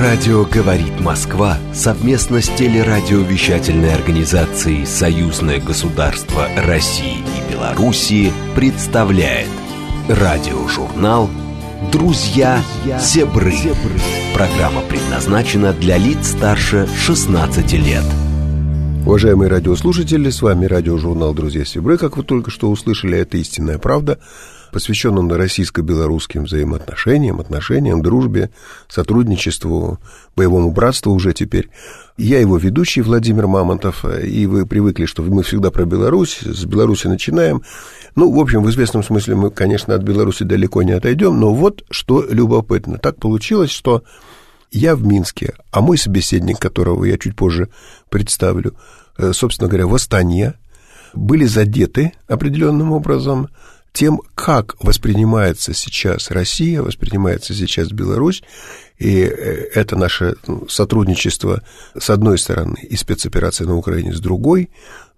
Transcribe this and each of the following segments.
Радио «Говорит Москва» совместно с телерадиовещательной организацией «Союзное государство России и Белоруссии» представляет радиожурнал «Друзья Зебры». Программа предназначена для лиц старше 16 лет. Уважаемые радиослушатели, с вами радиожурнал «Друзья Сибры». Как вы только что услышали, это «Истинная правда», посвященном российско-белорусским взаимоотношениям, отношениям, дружбе, сотрудничеству, боевому братству уже теперь. Я его ведущий Владимир Мамонтов, и вы привыкли, что мы всегда про Беларусь, с Беларуси начинаем. Ну, в общем, в известном смысле мы, конечно, от Беларуси далеко не отойдем, но вот что любопытно. Так получилось, что я в Минске, а мой собеседник, которого я чуть позже представлю, э, собственно говоря, в Астане, были задеты определенным образом тем, как воспринимается сейчас Россия, воспринимается сейчас Беларусь, и э, это наше ну, сотрудничество с одной стороны и спецоперация на Украине с другой,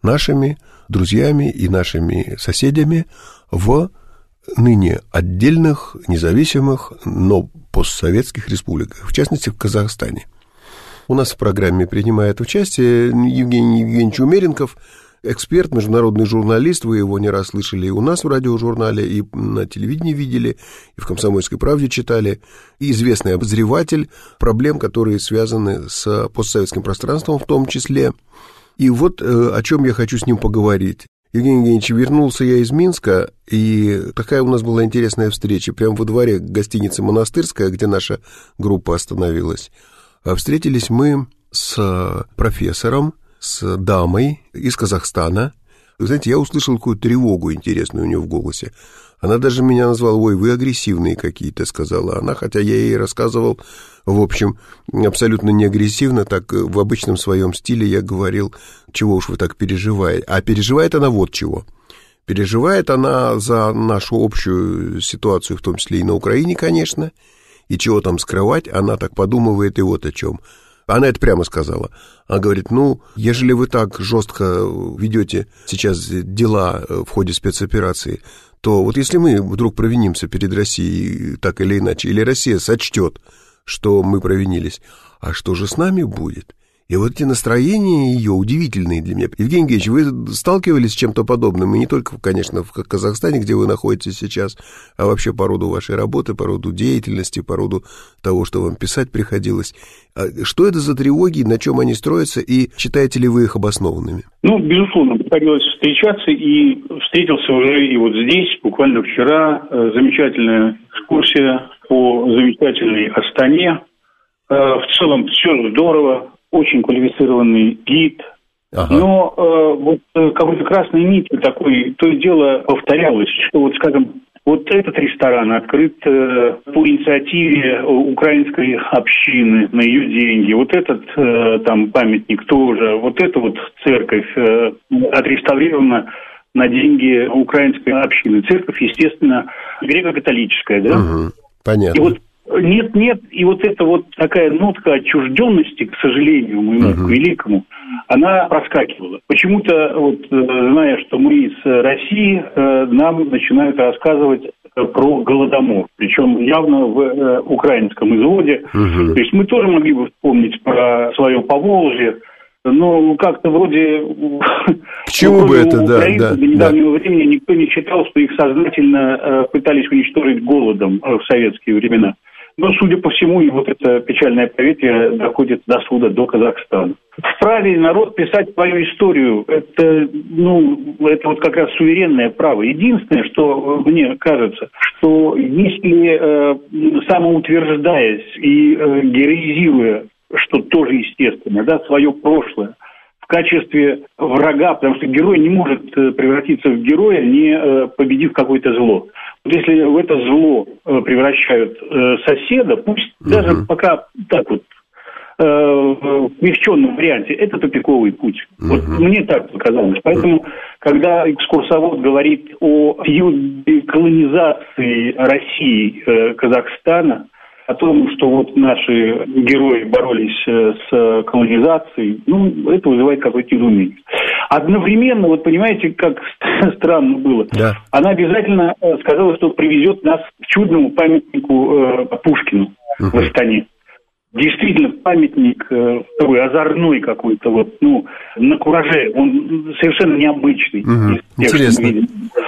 нашими друзьями и нашими соседями в ныне отдельных, независимых, но постсоветских республиках, в частности, в Казахстане. У нас в программе принимает участие Евгений Евгеньевич Умеренков – эксперт, международный журналист, вы его не раз слышали и у нас в радиожурнале, и на телевидении видели, и в «Комсомольской правде» читали, и известный обозреватель проблем, которые связаны с постсоветским пространством в том числе. И вот э, о чем я хочу с ним поговорить. Евгений Евгеньевич, вернулся я из Минска, и такая у нас была интересная встреча прямо во дворе гостиницы «Монастырская», где наша группа остановилась. А встретились мы с профессором, с дамой из Казахстана. Знаете, я услышал какую-то тревогу интересную у нее в голосе. Она даже меня назвала, ой, вы агрессивные какие-то, сказала она, хотя я ей рассказывал, в общем, абсолютно не агрессивно, так в обычном своем стиле я говорил, чего уж вы так переживаете. А переживает она вот чего. Переживает она за нашу общую ситуацию, в том числе и на Украине, конечно, и чего там скрывать, она так подумывает и вот о чем – она это прямо сказала. Она говорит, ну, ежели вы так жестко ведете сейчас дела э, в ходе спецоперации, то вот если мы вдруг провинимся перед Россией так или иначе, или Россия сочтет, что мы провинились, а что же с нами будет? И вот эти настроения ее удивительные для меня. Евгений Евгеньевич, вы сталкивались с чем-то подобным, и не только, конечно, в Казахстане, где вы находитесь сейчас, а вообще по роду вашей работы, по роду деятельности, по роду того, что вам писать приходилось. А что это за тревоги, на чем они строятся, и считаете ли вы их обоснованными? Ну, безусловно, приходилось встречаться, и встретился уже и вот здесь, буквально вчера, э, замечательная экскурсия по замечательной Астане. Э, в целом все здорово, очень квалифицированный гид. Ага. Но э, вот э, какой-то красной нитью такой, то и дело повторялось, что вот, скажем, вот этот ресторан открыт э, по инициативе украинской общины на ее деньги. Вот этот э, там памятник тоже. Вот эта вот церковь э, отреставрирована на деньги украинской общины. Церковь, естественно, греко-католическая, да? Угу. Понятно. И вот нет, нет, и вот эта вот такая нотка отчужденности, к сожалению, моему uh-huh. великому, она проскакивала. Почему-то, вот, э, зная, что мы из России, э, нам начинают рассказывать про Голодомор, причем явно в э, украинском изводе. Uh-huh. То есть мы тоже могли бы вспомнить про свое Поволжье, но как-то вроде... К чему бы это, да, да. До недавнего да. времени никто не считал, что их сознательно пытались уничтожить голодом в советские времена. Но, судя по всему, и вот это печальное поветрие доходит до суда, до Казахстана. Вправе народ писать свою историю. Это, ну, это вот как раз суверенное право. Единственное, что мне кажется, что если э, самоутверждаясь и э, героизируя, что тоже естественно, да, свое прошлое, в качестве врага, потому что герой не может э, превратиться в героя, не э, победив какое-то зло. Вот если в это зло э, превращают соседа, пусть угу. даже пока так вот в смягченном варианте, это тупиковый путь. Угу. Вот мне так показалось. Поэтому, когда экскурсовод говорит о колонизации России, Казахстана, о том, что вот наши герои боролись э, с колонизацией, ну, это вызывает какое-то изумление. Одновременно, вот понимаете, как странно было, да. она обязательно э, сказала, что привезет нас к чудному памятнику э, Пушкину угу. в Астане. Действительно памятник э, такой озорной какой-то, вот, ну, на кураже, он совершенно необычный. Угу. Интересно,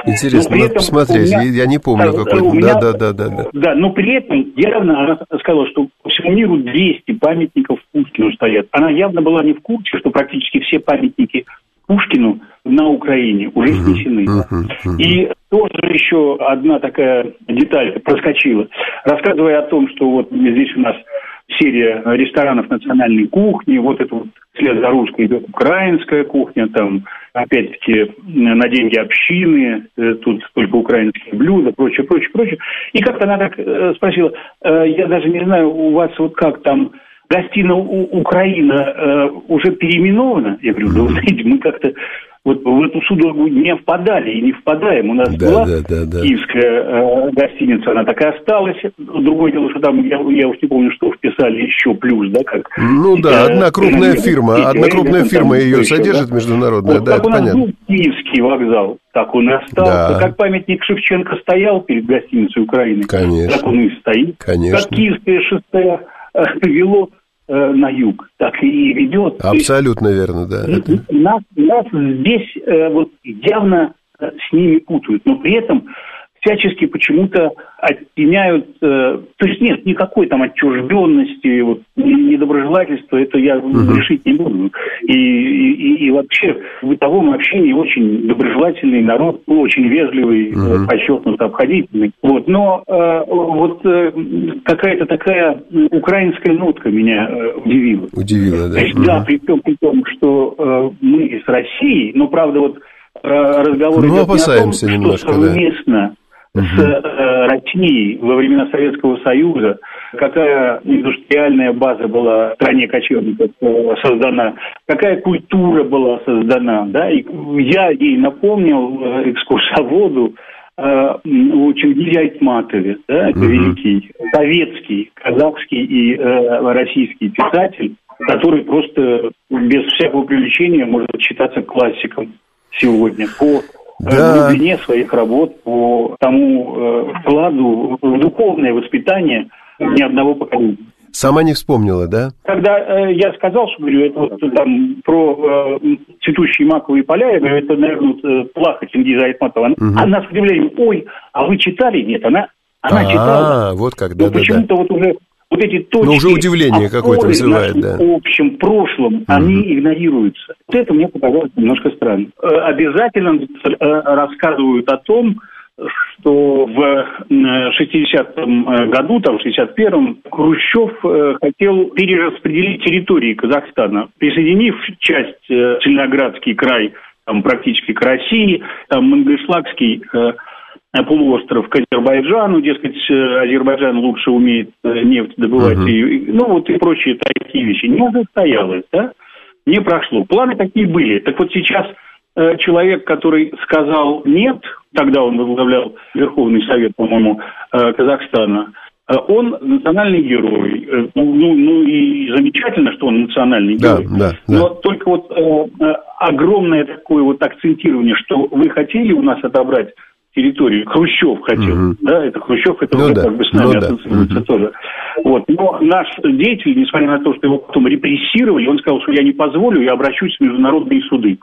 интересно, надо посмотреть, меня, я не помню какой да, да, да, да, да. Да, но при этом явно она сказала, что по всему миру 200 памятников Пушкину стоят. Она явно была не в курсе, что практически все памятники Пушкину на Украине уже снесены. Uh-huh, uh-huh. И тоже еще одна такая деталь проскочила. Рассказывая о том, что вот здесь у нас серия ресторанов национальной кухни, вот это вот вслед за русской идет украинская кухня, там опять-таки на деньги общины, э, тут только украинские блюда, прочее, прочее, прочее. И как-то она так э, спросила, «Э, я даже не знаю, у вас вот как там гостиная Украина уже переименована? Я говорю, да вы знаете, мы как-то вот в эту судорогу не впадали и не впадаем. У нас да, была да, да, да. киевская э, гостиница, она так и осталась. Другое дело, что там, я, я уж не помню, что вписали еще плюс, да, как... Ну да, одна крупная фирма, одна крупная фирма ее содержит международная, да, это понятно. был киевский вокзал, так он и остался. Как памятник Шевченко стоял перед гостиницей Украины, Конечно. так он и стоит. Конечно. Как киевское шоссе э, вело Э, на юг, так и ведет. Абсолютно есть, верно, да. Это... Нас, нас здесь э, вот явно э, с ними путают, но при этом всячески почему-то оттеняют, э, то есть нет никакой там отчужденности, вот, недоброжелательства, это я угу. решить не буду. И, и, и вообще в бытовом общении очень доброжелательный народ, очень вежливый, угу. подчеркнуто обходительный. Вот, но э, вот э, какая-то такая украинская нотка меня э, удивила. Удивила, да. То есть, угу. да, при том, при том, что э, мы из России, но правда вот э, разговор ну, идет опасаемся не о том, немножко, что совместно да с э, Россией во времена Советского Союза, какая индустриальная база была в стране кочевников э, создана, какая культура была создана. Да? И я ей напомнил э, экскурсоводу э, о Чингизе Айтматове, да, это угу. великий советский, казахский и э, российский писатель, который просто без всякого привлечения может считаться классиком сегодня по да. глубине своих работ, по тому э, вкладу в духовное воспитание ни одного поколения. Сама не вспомнила, да? Когда э, я сказал, что говорю, это вот там про э, цветущие маковые поля, я говорю, это, наверное, вот, э, плаха Чингиза Айтматова. Угу. Она с удивлением, ой, а вы читали? Нет, она, она а, читала. А, вот как, да, Но да, почему-то да. вот уже вот эти точки... Но уже удивление какое-то вызывает, да. В общем прошлом, угу. они игнорируются. Вот это мне показалось немножко странно. Э, обязательно э, рассказывают о том, что в 60-м э, году, там, в 61-м, Хрущев хотел перераспределить территории Казахстана, присоединив часть Целиноградский край там, практически к России, там, Мангышлакский полуостров к Азербайджану, дескать, э, Азербайджан лучше умеет э, нефть добывать, uh-huh. и, ну вот и прочие такие вещи. Не состоялось, да, не прошло. Планы такие были. Так вот сейчас э, человек, который сказал нет, тогда он возглавлял Верховный Совет, по-моему, э, Казахстана, э, он национальный герой. Э, ну, ну, ну и замечательно, что он национальный да, герой. Да, да. Но только вот э, огромное такое вот акцентирование, что вы хотели у нас отобрать территории. Хрущев хотел, угу. да, это Хрущев, это ну, уже да. как бы с нами ну, ассоциируется да. тоже. Вот. Но наш деятель, несмотря на то, что его потом репрессировали, он сказал, что я не позволю, я обращусь в международные суды.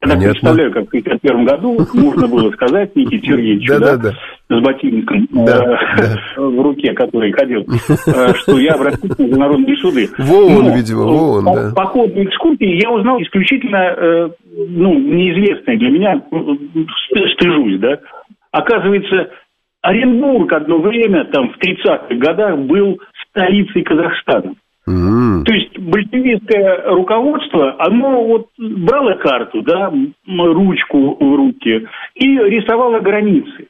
Я так представляю, как в 1951 году можно было сказать Никите Сергеевичу, да, да, с ботинком э, в руке, который ходил, э, что я обратился в международные суды. Вон, видимо, вон, да. По ходу экскурсии я узнал исключительно, э, ну, неизвестное для меня, стыжусь, да, Оказывается, Оренбург одно время, там, в 30-х годах, был столицей Казахстана. Mm-hmm. То есть большевистское руководство, оно вот брало карту, да, ручку в руки и рисовало границы.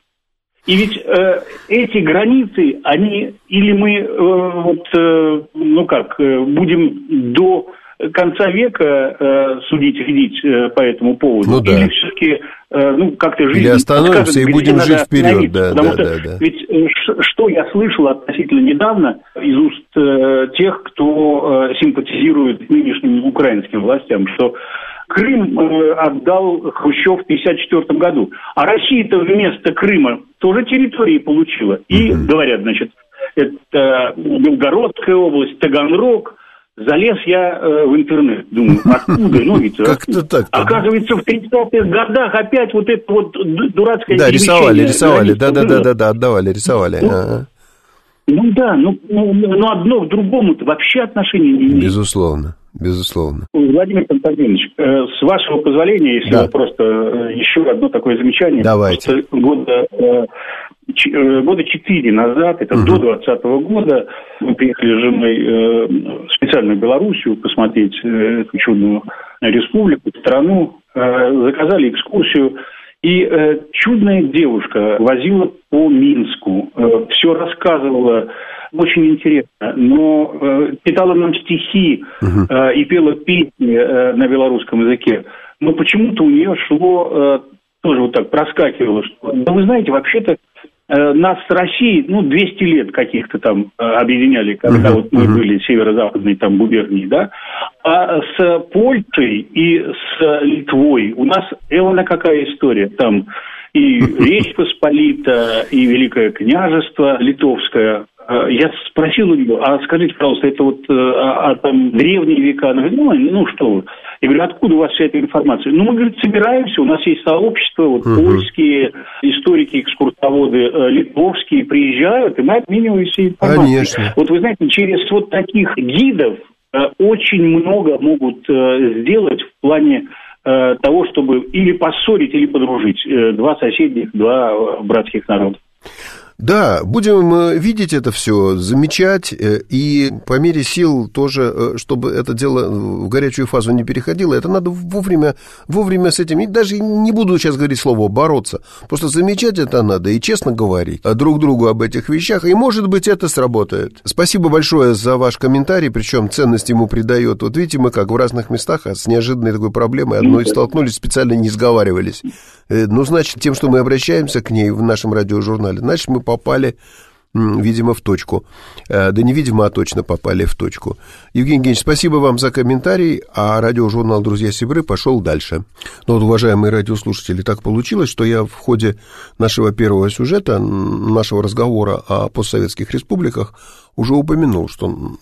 И ведь э, эти границы, они или мы э, вот, э, ну как, э, будем до конца века э, судить, видеть э, по этому поводу, ну, да. или все-таки Э, ну, как-то жизнь... Или остановимся и будем жить вперед, да, потому да, что да, да. Ведь что я слышал относительно недавно из уст э, тех, кто э, симпатизирует нынешним украинским властям, что Крым э, отдал Хрущев в 1954 году, а Россия-то вместо Крыма тоже территории получила. И, угу. говорят, значит, это Белгородская область, Таганрог. Залез я э, в интернет, думаю, откуда, ну ведь... Как-то так. Оказывается, в 30-х годах опять вот это вот дурацкое... Да, рисовали, рисовали, да-да-да-да, отдавали, рисовали. Ну, ну да, ну, ну, ну одно к другому-то вообще отношения не имеет. Безусловно, безусловно. Владимир Константинович, э, с вашего позволения, если да. просто э, еще одно такое замечание. Давайте. Года, э, года четыре назад, это угу. до 2020 года, мы приехали с женой в специальную Белоруссию посмотреть эту чудную республику, страну, заказали экскурсию и э, чудная девушка возила по Минску, э, все рассказывала, очень интересно, но э, читала нам стихи э, и пела песни э, на белорусском языке. Но почему-то у нее шло, э, тоже вот так проскакивало, что, да вы знаете, вообще-то Э, нас с Россией, ну, 200 лет каких-то там э, объединяли, когда uh-huh, вот мы uh-huh. были северо-западной там губернии, да, а с Польшей и с Литвой у нас, эвана какая история, там и Речь Посполита, и Великое княжество Литовское, э, я спросил у нее, а скажите, пожалуйста, это вот а, а там древние века? Говорит, ну, ну что вы. Я говорю, откуда у вас вся эта информация? Ну, мы, говорит, собираемся, у нас есть сообщество, вот угу. польские историки, экскурсоводы, э, литовские приезжают, и мы обмениваемся информацией. Конечно. Вот вы знаете, через вот таких гидов э, очень много могут э, сделать в плане того, чтобы или поссорить, или подружить два соседних, два братских народа. Да, будем э, видеть это все, замечать, э, и по мере сил тоже, э, чтобы это дело в горячую фазу не переходило, это надо вовремя, вовремя с этим, и даже не буду сейчас говорить слово «бороться», просто замечать это надо и честно говорить друг другу об этих вещах, и, может быть, это сработает. Спасибо большое за ваш комментарий, причем ценность ему придает. Вот видите, мы как в разных местах, а с неожиданной такой проблемой одной столкнулись, специально не сговаривались. Ну, значит, тем, что мы обращаемся к ней в нашем радиожурнале, значит, мы попали видимо, в точку. Э, да не видимо, а точно попали в точку. Евгений Евгеньевич, спасибо вам за комментарий, а радиожурнал «Друзья Сибры» пошел дальше. Но вот, уважаемые радиослушатели, так получилось, что я в ходе нашего первого сюжета, нашего разговора о постсоветских республиках, уже упомянул, что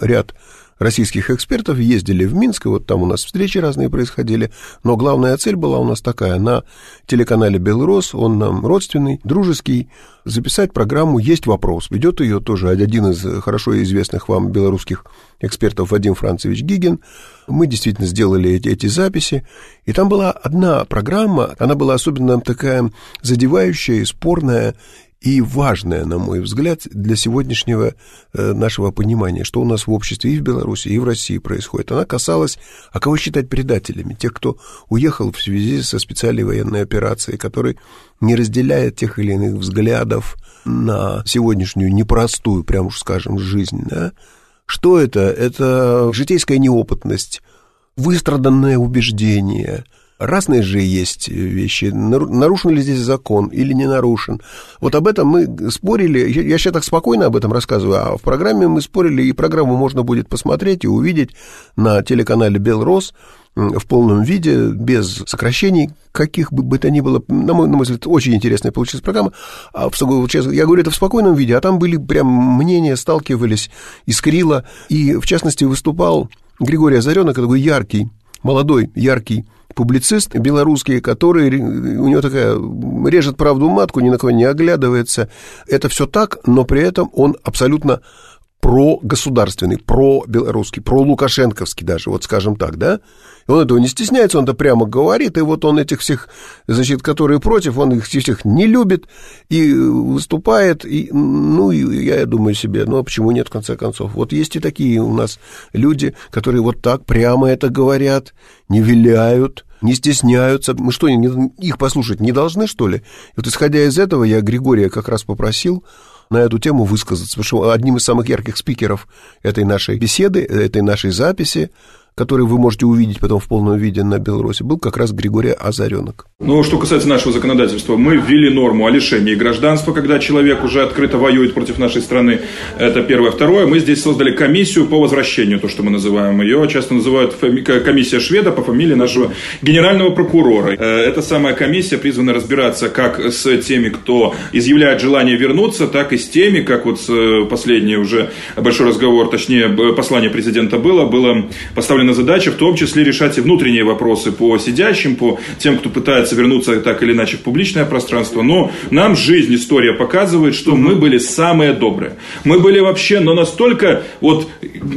ряд российских экспертов ездили в Минск, и вот там у нас встречи разные происходили, но главная цель была у нас такая, на телеканале «Белрос», он нам родственный, дружеский, записать программу «Есть вопрос». Ведет ее тоже один из хорошо известных вам белорусских экспертов Вадим Францевич Гигин. Мы действительно сделали эти, эти записи, и там была одна программа, она была особенно такая задевающая и спорная, и важное, на мой взгляд, для сегодняшнего э, нашего понимания, что у нас в обществе и в Беларуси, и в России происходит. Она касалась, а кого считать предателями? Тех, кто уехал в связи со специальной военной операцией, который не разделяет тех или иных взглядов на сегодняшнюю непростую, прям уж скажем, жизнь. Да? Что это? Это житейская неопытность, выстраданное убеждение – Разные же есть вещи. Нарушен ли здесь закон или не нарушен. Вот об этом мы спорили. Я сейчас так спокойно об этом рассказываю, а в программе мы спорили, и программу можно будет посмотреть и увидеть на телеканале «Белрос» в полном виде, без сокращений, каких бы, бы то ни было. На мой, на мой взгляд, очень интересная получилась программа. А в, я говорю это в спокойном виде, а там были прям мнения, сталкивались, искрило. И, в частности, выступал Григорий Озаренок, такой яркий, молодой, яркий публицист белорусский, который, у него такая, режет правду матку, ни на кого не оглядывается. Это все так, но при этом он абсолютно прогосударственный, про-белорусский, про-лукашенковский даже, вот скажем так, да? Он этого не стесняется, он это прямо говорит, и вот он этих всех, значит, которые против, он их всех не любит и выступает, и, ну, и я думаю себе, ну, а почему нет, в конце концов? Вот есть и такие у нас люди, которые вот так прямо это говорят, не виляют, не стесняются. Мы что, их послушать не должны, что ли? И вот исходя из этого, я Григория как раз попросил на эту тему высказаться, потому что одним из самых ярких спикеров этой нашей беседы, этой нашей записи который вы можете увидеть потом в полном виде на Беларуси, был как раз Григорий Озаренок. Ну, что касается нашего законодательства, мы ввели норму о лишении гражданства, когда человек уже открыто воюет против нашей страны. Это первое. Второе, мы здесь создали комиссию по возвращению, то, что мы называем ее. Часто называют комиссия шведа по фамилии нашего генерального прокурора. Э, эта самая комиссия призвана разбираться как с теми, кто изъявляет желание вернуться, так и с теми, как вот э, последний уже большой разговор, точнее, послание президента было, было поставлено задача в том числе решать и внутренние вопросы по сидящим, по тем, кто пытается вернуться так или иначе в публичное пространство. Но нам жизнь, история показывает, что мы были самые добрые. Мы были вообще, но настолько, вот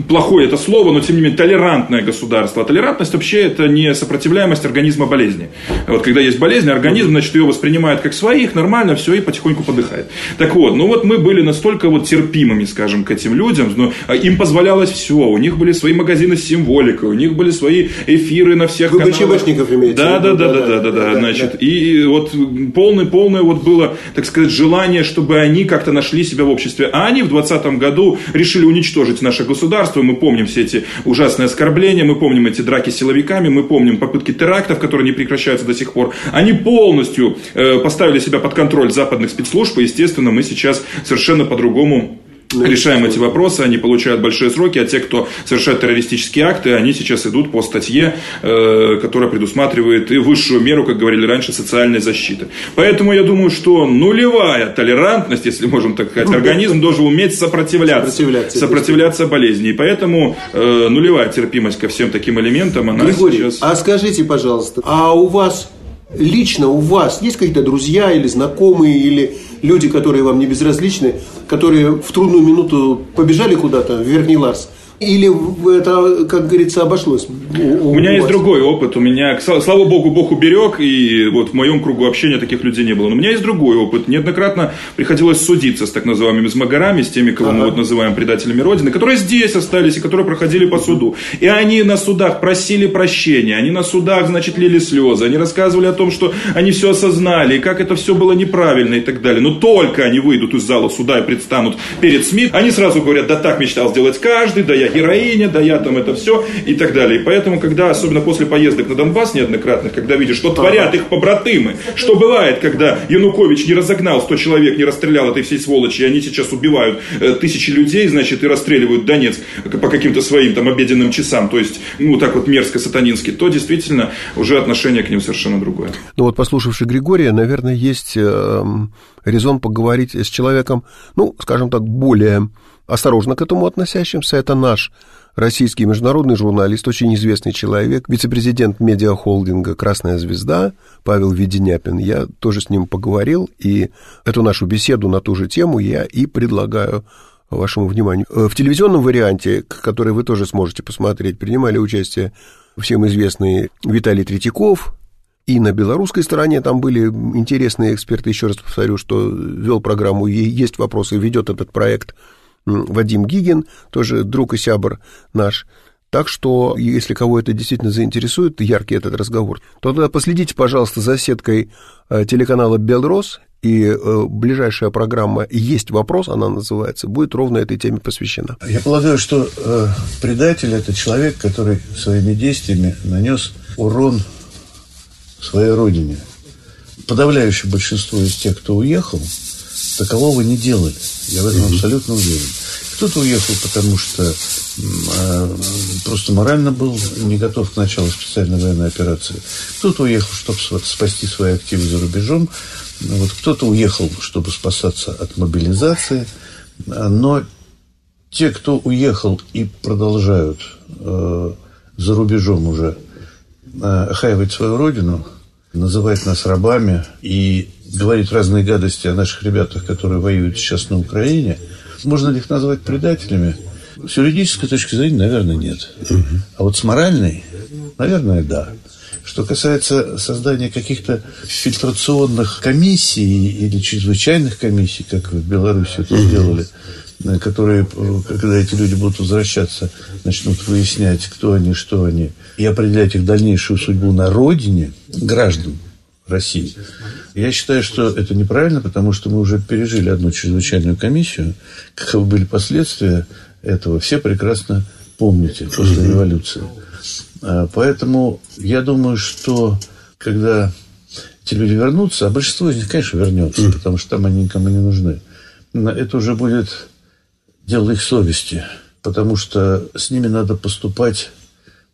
плохое это слово, но тем не менее толерантное государство. А толерантность вообще это не сопротивляемость организма болезни. Вот когда есть болезнь, организм, значит, ее воспринимает как своих, нормально, все, и потихоньку подыхает. Так вот, ну вот мы были настолько вот терпимыми, скажем, к этим людям, но а им позволялось все. У них были свои магазины с символикой, у них были свои эфиры на всех Вы каналах. имеете да, да, да, да, да, да, да, значит, и вот полное, полное вот было, так сказать, желание, чтобы они как-то нашли себя в обществе. А они в 2020 году решили уничтожить наше государство. Мы помним все эти ужасные оскорбления, мы помним эти драки с силовиками, мы помним попытки терактов, которые не прекращаются до сих пор. Они полностью э, поставили себя под контроль западных спецслужб, и, естественно, мы сейчас совершенно по-другому решаем эти вопросы, они получают большие сроки, а те, кто совершает террористические акты, они сейчас идут по статье, э, которая предусматривает и высшую меру, как говорили раньше, социальной защиты. Поэтому я думаю, что нулевая толерантность, если можем так сказать, ну, организм должен уметь сопротивляться, сопротивляться, сопротивляться болезни. И поэтому э, нулевая терпимость ко всем таким элементам, она Григорий, сейчас... а скажите, пожалуйста, а у вас лично у вас есть какие-то друзья или знакомые, или люди, которые вам не безразличны, которые в трудную минуту побежали куда-то в Верхний Ларс, или это, как говорится, обошлось? У, у меня у есть другой опыт. У меня, слава богу, Бог уберег, и вот в моем кругу общения таких людей не было. Но у меня есть другой опыт. Неоднократно приходилось судиться с так называемыми змагарами, с теми, кого ага. мы вот называем предателями Родины, которые здесь остались и которые проходили по суду. И они на судах просили прощения, они на судах, значит, лили слезы, они рассказывали о том, что они все осознали, и как это все было неправильно и так далее. Но только они выйдут из зала суда и предстанут перед СМИ, они сразу говорят, да так мечтал сделать каждый, да я героиня, да я там это все и так далее. И поэтому, когда, особенно после поездок на Донбасс неоднократных, когда видишь, что творят их побратымы, что бывает, когда Янукович не разогнал 100 человек, не расстрелял этой всей сволочи, и они сейчас убивают э, тысячи людей, значит, и расстреливают Донецк по каким-то своим там обеденным часам, то есть, ну, так вот мерзко сатанински, то действительно уже отношение к ним совершенно другое. Ну вот, послушавший Григория, наверное, есть э, резон поговорить с человеком, ну, скажем так, более осторожно к этому относящимся. Это наш российский международный журналист, очень известный человек, вице-президент медиахолдинга «Красная звезда» Павел Веденяпин. Я тоже с ним поговорил, и эту нашу беседу на ту же тему я и предлагаю вашему вниманию. Э, в телевизионном варианте, который вы тоже сможете посмотреть, принимали участие всем известный Виталий Третьяков, и на белорусской стороне там были интересные эксперты, еще раз повторю, что вел программу «Есть вопросы», ведет этот проект Вадим Гигин, тоже друг и сябр наш. Так что, если кого это действительно заинтересует, яркий этот разговор, то тогда последите, пожалуйста, за сеткой э, телеканала «Белрос», и э, ближайшая программа «Есть вопрос», она называется, будет ровно этой теме посвящена. Я полагаю, что э, предатель – это человек, который своими действиями нанес урон своей родине. Подавляющее большинство из тех, кто уехал, такового не делали. Я в этом абсолютно уверен. Кто-то уехал, потому что э, просто морально был не готов к началу специальной военной операции. Кто-то уехал, чтобы спасти свои активы за рубежом. Вот кто-то уехал, чтобы спасаться от мобилизации. Но те, кто уехал и продолжают э, за рубежом уже э, охаивать свою родину, называть нас рабами и говорить разные гадости о наших ребятах, которые воюют сейчас на Украине, можно ли их назвать предателями? С юридической точки зрения, наверное, нет. А вот с моральной, наверное, да. Что касается создания каких-то фильтрационных комиссий или чрезвычайных комиссий, как в Беларуси это сделали, которые, когда эти люди будут возвращаться, начнут выяснять, кто они, что они, и определять их дальнейшую судьбу на родине граждан России. Я считаю, что это неправильно, потому что мы уже пережили одну чрезвычайную комиссию. Каковы были последствия этого, все прекрасно помните, после революции. А, поэтому я думаю, что когда эти люди вернутся, а большинство из них, конечно, вернется, потому что там они никому не нужны, это уже будет дело их совести, потому что с ними надо поступать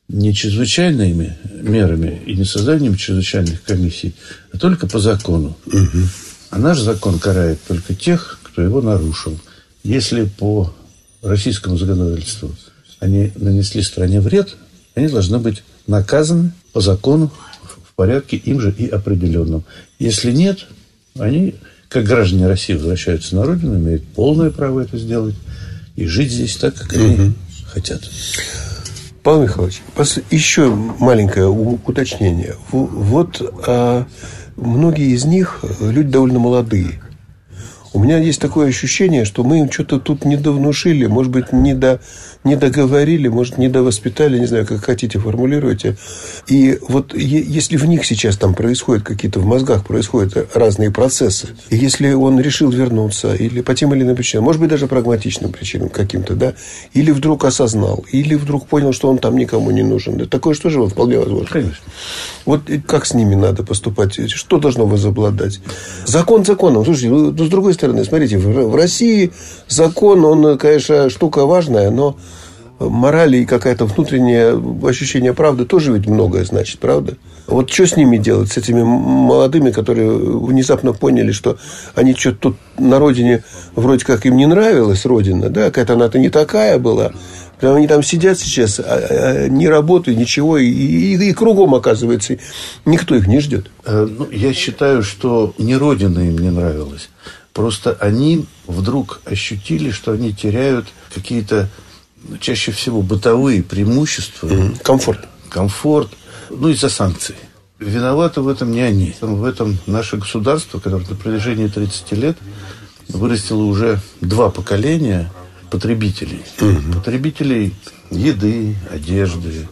не чрезвычайными мерами и не созданием чрезвычайных комиссий, а только по закону. Угу. А наш закон карает только тех, кто его нарушил. Если по российскому законодательству они нанесли стране вред, они должны быть наказаны по закону в порядке им же и определенном. Если нет, они, как граждане России, возвращаются на родину, имеют полное право это сделать и жить здесь так, как они угу. хотят. Павел Михайлович, еще маленькое уточнение. Вот а, многие из них люди довольно молодые. У меня есть такое ощущение, что мы им что-то тут не довнушили, может быть, не, до, не договорили, может, не довоспитали, не знаю, как хотите формулируйте. И вот если в них сейчас там происходят какие-то, в мозгах происходят разные процессы, и если он решил вернуться, или по тем или иным причинам, может быть, даже прагматичным причинам каким-то, да, или вдруг осознал, или вдруг понял, что он там никому не нужен. Да, такое что же вполне возможно. Конечно. Вот как с ними надо поступать? Что должно возобладать? Закон законом. Слушайте, ну, с другой стороны, стороны, смотрите, в России закон, он, конечно, штука важная, но морали и какая-то внутреннее ощущение правды тоже ведь многое значит, правда? Вот что с ними делать, с этими молодыми, которые внезапно поняли, что они что-то тут на родине вроде как им не нравилась родина, да, какая-то она-то не такая была, они там сидят сейчас, а, а, не работают, ничего, и, и, и кругом, оказывается, никто их не ждет. Э, ну, я считаю, что не Родина им не нравилась. Просто они вдруг ощутили, что они теряют какие-то ну, чаще всего бытовые преимущества. Mm-hmm. Комфорт. Комфорт. Ну, из-за санкций. Виноваты в этом не они. В этом наше государство, которое на протяжении 30 лет вырастило уже два поколения потребителей. Угу. Потребителей еды, одежды,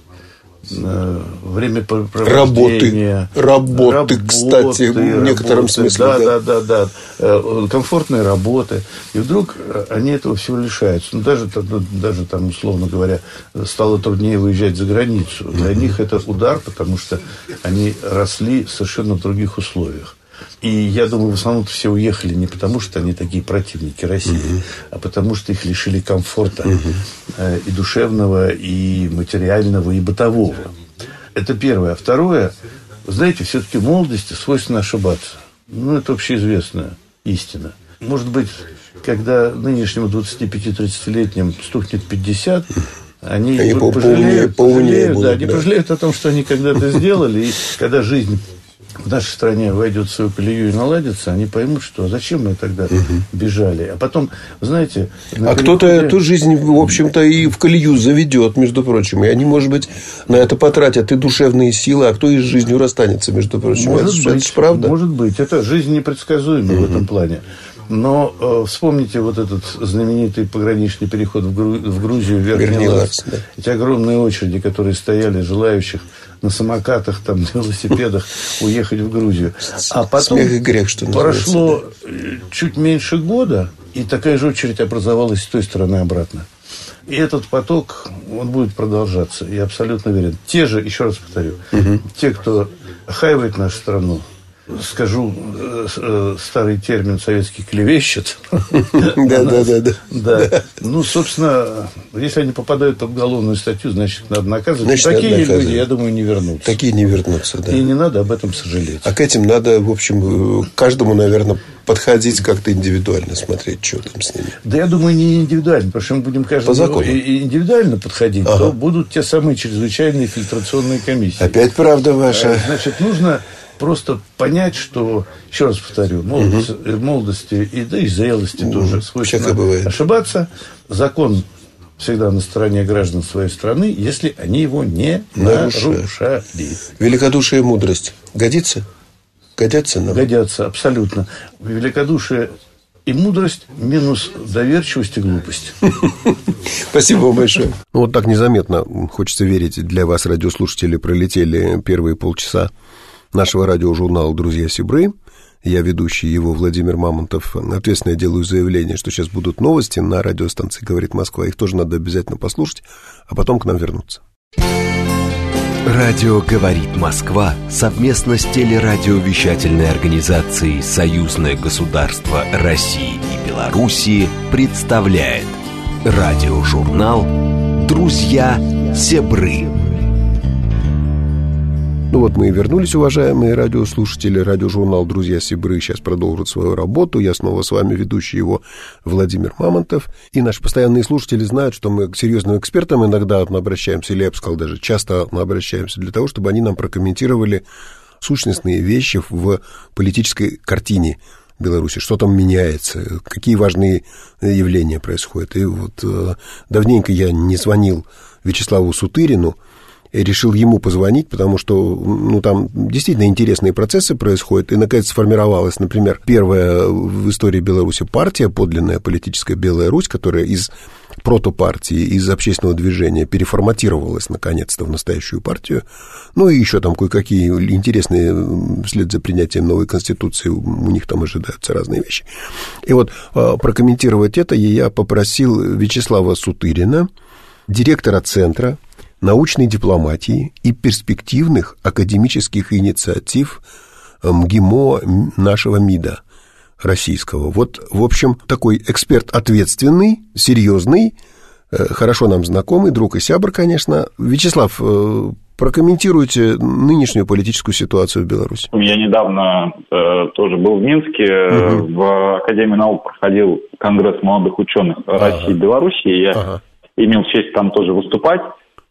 время работы, работы, работы, кстати, в некотором работы, смысле. Да, да, да, да, да. Комфортной работы. И вдруг они этого всего лишаются. Ну, даже, даже там, условно говоря, стало труднее выезжать за границу. Для них это удар, потому что они росли в совершенно других условиях. И я думаю, в основном все уехали не потому, что они такие противники России, угу. а потому что их лишили комфорта угу. и душевного, и материального, и бытового. Это первое. А второе, знаете, все-таки молодости свойственно ошибаться. Ну, это общеизвестная истина. Может быть, когда нынешнему 25-30-летним стукнет 50, они, они пожалеют, пожалеют, будут, да, они да. пожалеют о том, что они когда-то сделали, и когда жизнь в нашей стране войдет в свою колею и наладится, они поймут, что зачем мы тогда угу. бежали. А потом, знаете... А кто-то эту жизнь, в общем-то, и в колею заведет, между прочим. И они, может быть, на это потратят и душевные силы, а кто и с жизнью расстанется, между прочим. Может это, быть, это правда. Может быть. Это жизнь непредсказуема угу. в этом плане. Но э, вспомните вот этот знаменитый пограничный переход в, Гру... в Грузию, Верхний Ларс. Да. Эти огромные очереди, которые стояли, желающих на самокатах, там, на велосипедах уехать в Грузию. А потом Смех и грех, что прошло да. чуть меньше года, и такая же очередь образовалась с той стороны обратно. И этот поток, он будет продолжаться. Я абсолютно уверен. Те же, еще раз повторю, угу. те, кто хайвает нашу страну, скажу э, э, старый термин советский клевещет. Да, да, да, да. Ну, собственно, если они попадают под уголовную статью, значит, надо наказывать. Такие люди, я думаю, не вернутся. Такие не вернутся, да. И не надо об этом сожалеть. А к этим надо, в общем, каждому, наверное, подходить как-то индивидуально, смотреть, что там с ними. Да я думаю, не индивидуально, потому что мы будем каждому индивидуально подходить, ага. то будут те самые чрезвычайные фильтрационные комиссии. Опять правда ваша. Значит, нужно просто понять, что, еще раз повторю, молодость, угу. молодости и да и зрелости угу. тоже свойственно бывает. ошибаться. Закон всегда на стороне граждан своей страны, если они его не нарушали. нарушали. Великодушие и мудрость годится? Годятся нам? Годятся, абсолютно. Великодушие и мудрость минус доверчивость и глупость. Спасибо вам большое. Ну, вот так незаметно, хочется верить, для вас, радиослушатели, пролетели первые полчаса нашего радиожурнала «Друзья Сибры». я ведущий его Владимир Мамонтов, ответственно я делаю заявление, что сейчас будут новости на радиостанции «Говорит Москва». Их тоже надо обязательно послушать, а потом к нам вернуться. Радио «Говорит Москва» совместно с телерадиовещательной организацией «Союзное государство России и Белоруссии» представляет радиожурнал «Друзья Себры». Ну вот мы и вернулись, уважаемые радиослушатели. Радиожурнал «Друзья Сибры» сейчас продолжит свою работу. Я снова с вами, ведущий его Владимир Мамонтов. И наши постоянные слушатели знают, что мы к серьезным экспертам иногда обращаемся, или я бы сказал, даже часто обращаемся для того, чтобы они нам прокомментировали сущностные вещи в политической картине Беларуси, что там меняется, какие важные явления происходят. И вот э, давненько я не звонил Вячеславу Сутырину, решил ему позвонить, потому что, ну, там действительно интересные процессы происходят, и, наконец, сформировалась, например, первая в истории Беларуси партия, подлинная политическая Белая Русь, которая из протопартии, из общественного движения переформатировалась, наконец-то, в настоящую партию. Ну, и еще там кое-какие интересные, вслед за принятием новой конституции, у них там ожидаются разные вещи. И вот а, прокомментировать это я попросил Вячеслава Сутырина, директора центра научной дипломатии и перспективных академических инициатив э, МГИМО нашего МИДа российского. Вот, в общем, такой эксперт ответственный, серьезный, э, хорошо нам знакомый, друг и сябр, конечно. Вячеслав, э, прокомментируйте нынешнюю политическую ситуацию в Беларуси. Я недавно э, тоже был в Минске, угу. в Академии наук проходил Конгресс молодых ученых ага. России и Беларуси, и я ага. имел честь там тоже выступать.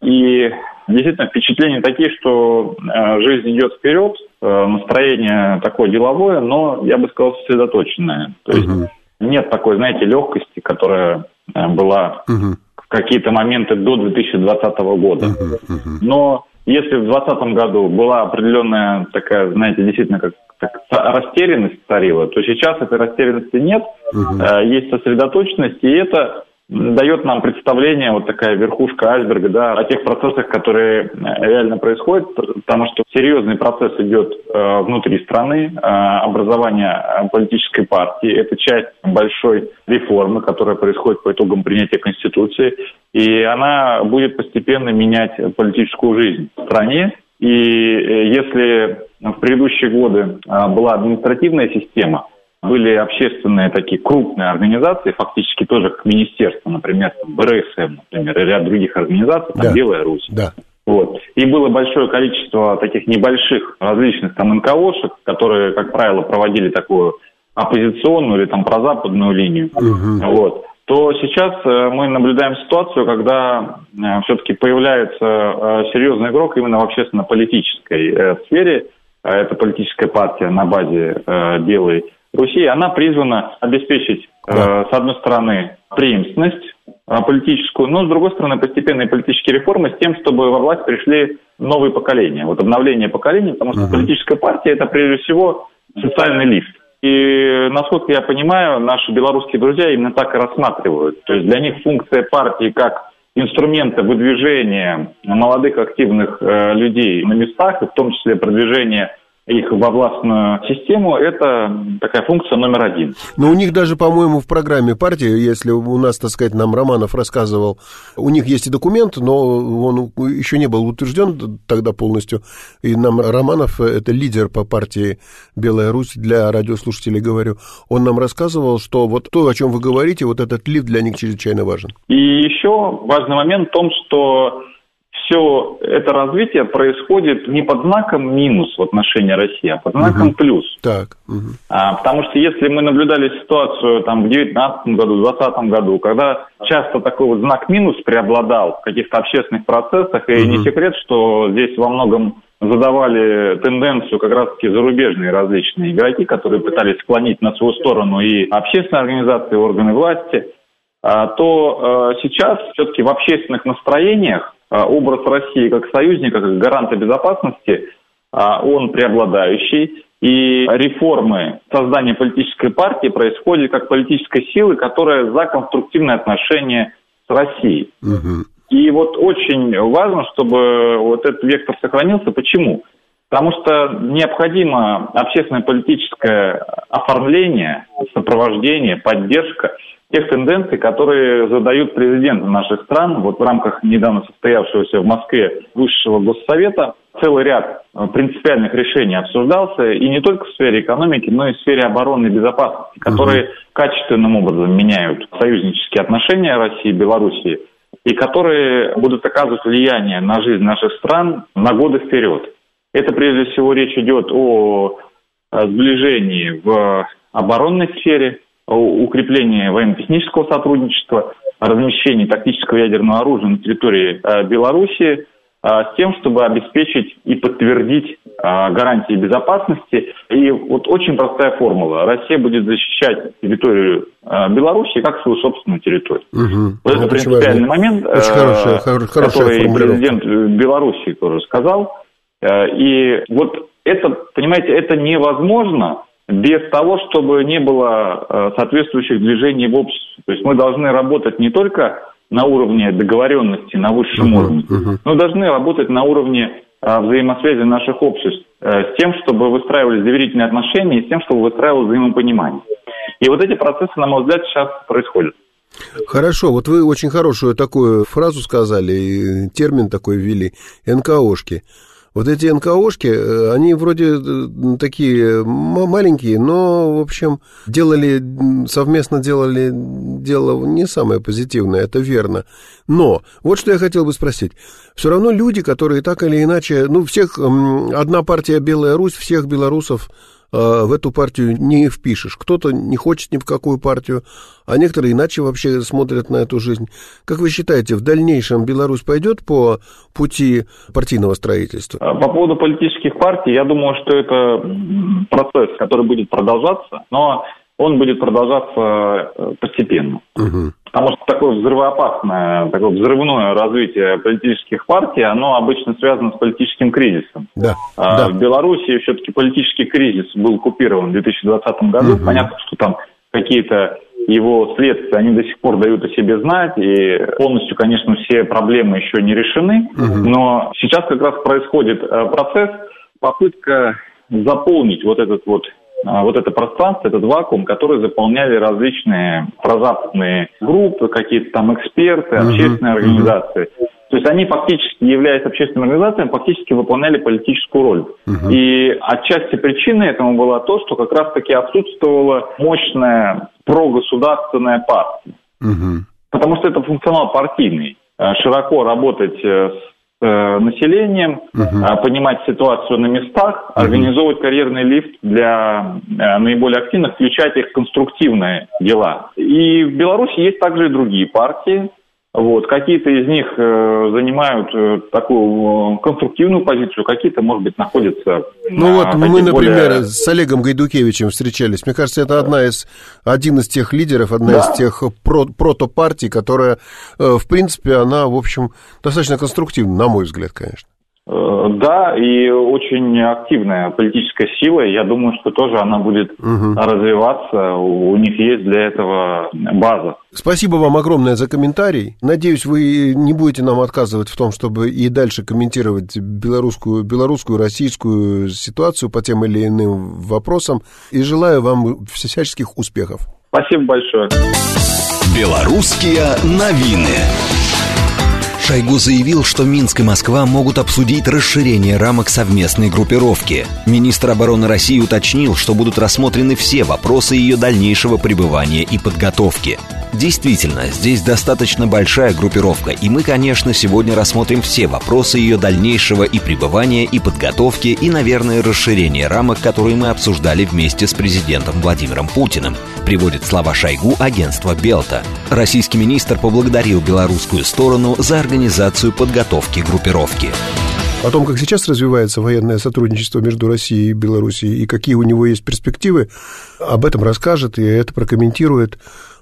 И действительно впечатления такие, что э, жизнь идет вперед, э, настроение такое деловое, но, я бы сказал, сосредоточенное. То есть угу. нет такой, знаете, легкости, которая э, была угу. в какие-то моменты до 2020 года. Угу, угу. Но если в 2020 году была определенная такая, знаете, действительно как так, растерянность царила, то сейчас этой растерянности нет, угу. есть сосредоточенность, и это дает нам представление, вот такая верхушка айсберга, да, о тех процессах, которые э, реально происходят, потому что серьезный процесс идет э, внутри страны, э, образование э, политической партии, это часть большой реформы, которая происходит по итогам принятия Конституции, и она будет постепенно менять политическую жизнь в стране, и э, если в предыдущие годы была административная система, были общественные такие крупные организации, фактически тоже как министерство, например, БРСМ, например, и ряд других организаций, там да. Белая Русь. Да. Вот. И было большое количество таких небольших различных там НКОшек, которые, как правило, проводили такую оппозиционную или там прозападную линию. Угу. Вот то сейчас э, мы наблюдаем ситуацию, когда э, все-таки появляется э, серьезный игрок именно в общественно-политической сфере. Это политическая партия на базе белой Руси, она призвана обеспечить, да. э, с одной стороны, преемственность э, политическую, но с другой стороны постепенные политические реформы с тем, чтобы во власть пришли новые поколения. Вот обновление поколений, потому что uh политическая партия это прежде всего социальный лифт. И, насколько я понимаю, наши белорусские друзья именно так и рассматривают. То есть для них функция партии как инструмента выдвижения молодых активных э, людей на местах, и в том числе продвижения их во властную систему, это такая функция номер один. Но у них даже, по-моему, в программе партии, если у нас, так сказать, нам Романов рассказывал, у них есть и документ, но он еще не был утвержден тогда полностью. И нам Романов, это лидер по партии «Белая Русь», для радиослушателей говорю, он нам рассказывал, что вот то, о чем вы говорите, вот этот лифт для них чрезвычайно важен. И еще важный момент в том, что все это развитие происходит не под знаком минус в отношении России, а под знаком угу. плюс. Так. Угу. А, потому что если мы наблюдали ситуацию там, в 2019 году, в 2020 году, когда часто такой вот знак минус преобладал в каких-то общественных процессах, и угу. не секрет, что здесь во многом задавали тенденцию как раз-таки зарубежные различные игроки, которые пытались склонить на свою сторону и общественные организации, и органы власти, а, то э, сейчас все-таки в общественных настроениях образ России как союзника, как гаранта безопасности, а, он преобладающий. И реформы создания политической партии происходят как политической силы, которая за конструктивное отношение с Россией. Угу. И вот очень важно, чтобы вот этот вектор сохранился. Почему? Потому что необходимо общественное политическое оформление, сопровождение, поддержка тех тенденций, которые задают президенты наших стран. Вот в рамках недавно состоявшегося в Москве Высшего Госсовета целый ряд э, принципиальных решений обсуждался, и не только в сфере экономики, но и в сфере обороны и безопасности, которые угу. качественным образом меняют союзнические отношения России и Белоруссии, и которые будут оказывать влияние на жизнь наших стран на годы вперед. Это прежде всего речь идет о сближении в оборонной сфере, укрепление военно-технического сотрудничества, размещение тактического ядерного оружия на территории э, Белоруссии э, с тем, чтобы обеспечить и подтвердить э, гарантии безопасности. И вот очень простая формула. Россия будет защищать территорию Беларуси как свою собственную территорию. Угу. Вот это принципиальный момент, очень хорошая, который президент Беларуси тоже сказал. И вот это, понимаете, это невозможно без того, чтобы не было э, соответствующих движений в обществе. То есть мы должны работать не только на уровне договоренности на высшем uh-huh, уровне, uh-huh. но должны работать на уровне э, взаимосвязи наших обществ э, с тем, чтобы выстраивались доверительные отношения и с тем, чтобы выстраивалось взаимопонимание. И вот эти процессы, на мой взгляд, сейчас происходят. Хорошо, вот вы очень хорошую такую фразу сказали, термин такой ввели, НКОшки. Вот эти НКОшки, э, они вроде э, такие маленькие, но, в общем, делали, совместно делали дело не самое позитивное, это верно. Но, вот что я хотел бы спросить. Все равно люди, которые так или иначе, ну, всех, одна партия Белая Русь, всех белорусов в эту партию не впишешь. Кто-то не хочет ни в какую партию, а некоторые иначе вообще смотрят на эту жизнь. Как вы считаете, в дальнейшем Беларусь пойдет по пути партийного строительства? А, по поводу политических партий, я думаю, что это процесс, который будет продолжаться, но он будет продолжаться э, постепенно. Угу. Потому что такое взрывоопасное, такое взрывное развитие политических партий, оно обычно связано с политическим кризисом. Да, а, да. В Беларуси все-таки политический кризис был купирован в 2020 году. Угу. Понятно, что там какие-то его следствия, они до сих пор дают о себе знать, и полностью, конечно, все проблемы еще не решены, угу. но сейчас как раз происходит э, процесс, попытка заполнить вот этот вот вот это пространство, этот вакуум, который заполняли различные прозападные группы, какие-то там эксперты, общественные uh-huh, организации. Uh-huh. То есть они фактически, являясь общественными организациями, фактически выполняли политическую роль. Uh-huh. И отчасти причиной этому было то, что как раз-таки отсутствовала мощная прогосударственная партия. Uh-huh. Потому что это функционал партийный. Э, широко работать э, с Э, населением, uh понимать ситуацию на местах, uh организовывать карьерный лифт для э, наиболее активных, включать их в конструктивные дела. И в Беларуси есть также и другие партии, вот, какие-то из них э, занимают э, такую э, конструктивную позицию, какие-то, может быть, находятся. Ну вот мы, например, более... с Олегом Гайдукевичем встречались. Мне кажется, это одна из один из тех лидеров, одна да. из тех про, протопартий, которая, в принципе, она, в общем, достаточно конструктивна, на мой взгляд, конечно. Э, да, и очень активная политическая сила. Я думаю, что тоже она будет угу. развиваться. У них есть для этого база. Спасибо вам огромное за комментарий. Надеюсь, вы не будете нам отказывать в том, чтобы и дальше комментировать белорусскую, белорусскую, российскую ситуацию по тем или иным вопросам. И желаю вам всяческих успехов. Спасибо большое. Белорусские новины. Шойгу заявил, что Минск и Москва могут обсудить расширение рамок совместной группировки. Министр обороны России уточнил, что будут рассмотрены все вопросы ее дальнейшего пребывания и подготовки. Действительно, здесь достаточно большая группировка, и мы, конечно, сегодня рассмотрим все вопросы ее дальнейшего и пребывания, и подготовки, и, наверное, расширения рамок, которые мы обсуждали вместе с президентом Владимиром Путиным, приводит слова Шойгу агентство Белта. Российский министр поблагодарил белорусскую сторону за организацию подготовки группировки. О том, как сейчас развивается военное сотрудничество между Россией и Белоруссией и какие у него есть перспективы, об этом расскажет и это прокомментирует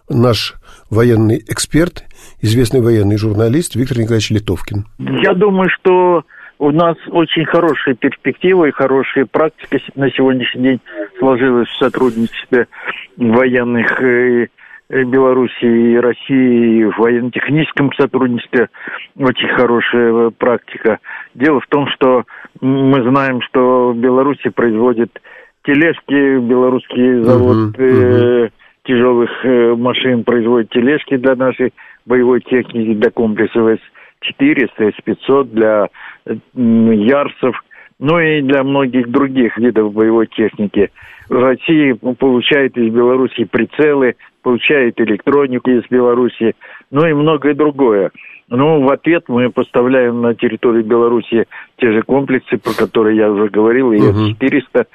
наш военный эксперт, известный военный журналист Виктор Николаевич Литовкин. Я думаю, что у нас очень хорошие перспективы и хорошая практика на сегодняшний день сложилась в сотрудничестве военных э, Белоруссии и России в военно-техническом сотрудничестве очень хорошая практика. Дело в том, что мы знаем, что Беларусь производит тележки, белорусский завод uh-huh, uh-huh. Э, тяжелых э, машин производит тележки для нашей боевой техники, для комплексов С-400, С-500, для э, Ярсов, ну и для многих других видов боевой техники. Россия получает из Беларуси прицелы, получает электронику из Беларуси, ну и многое другое. Ну, в ответ мы поставляем на территорию Беларуси те же комплексы, про которые я уже говорил, и С-400,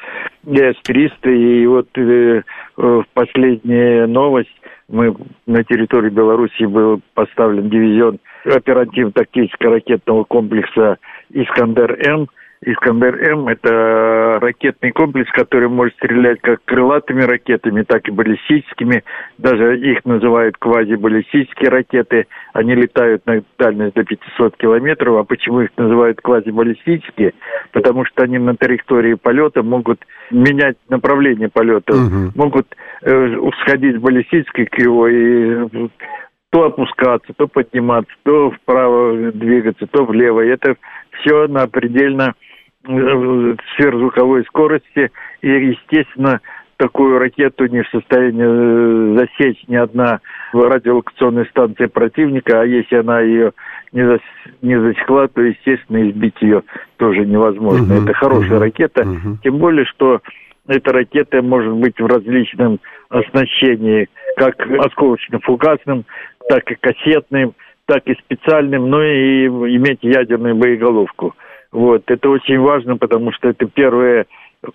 и С-300, и вот э, э, последняя новость, мы на территории Беларуси был поставлен дивизион оперативно-тактического ракетного комплекса «Искандер-М», Искандер-М – это ракетный комплекс, который может стрелять как крылатыми ракетами, так и баллистическими. Даже их называют квазибаллистические ракеты. Они летают на дальность до 500 километров. А почему их называют квазибаллистические? Потому что они на траектории полета могут менять направление полета, угу. могут э, сходить с баллистической кривой и то опускаться, то подниматься, то вправо двигаться, то влево. И это все на предельно сверхзвуковой скорости, и, естественно, такую ракету не в состоянии э, засечь ни одна радиолокационная станция противника, а если она ее не, зас, не засекла, то, естественно, избить ее тоже невозможно. Угу, Это хорошая угу, ракета, угу. тем более, что эта ракета может быть в различном оснащении, как осколочно-фугасным, так и кассетным, так и специальным, но и иметь ядерную боеголовку. Вот. Это очень важно, потому что это первый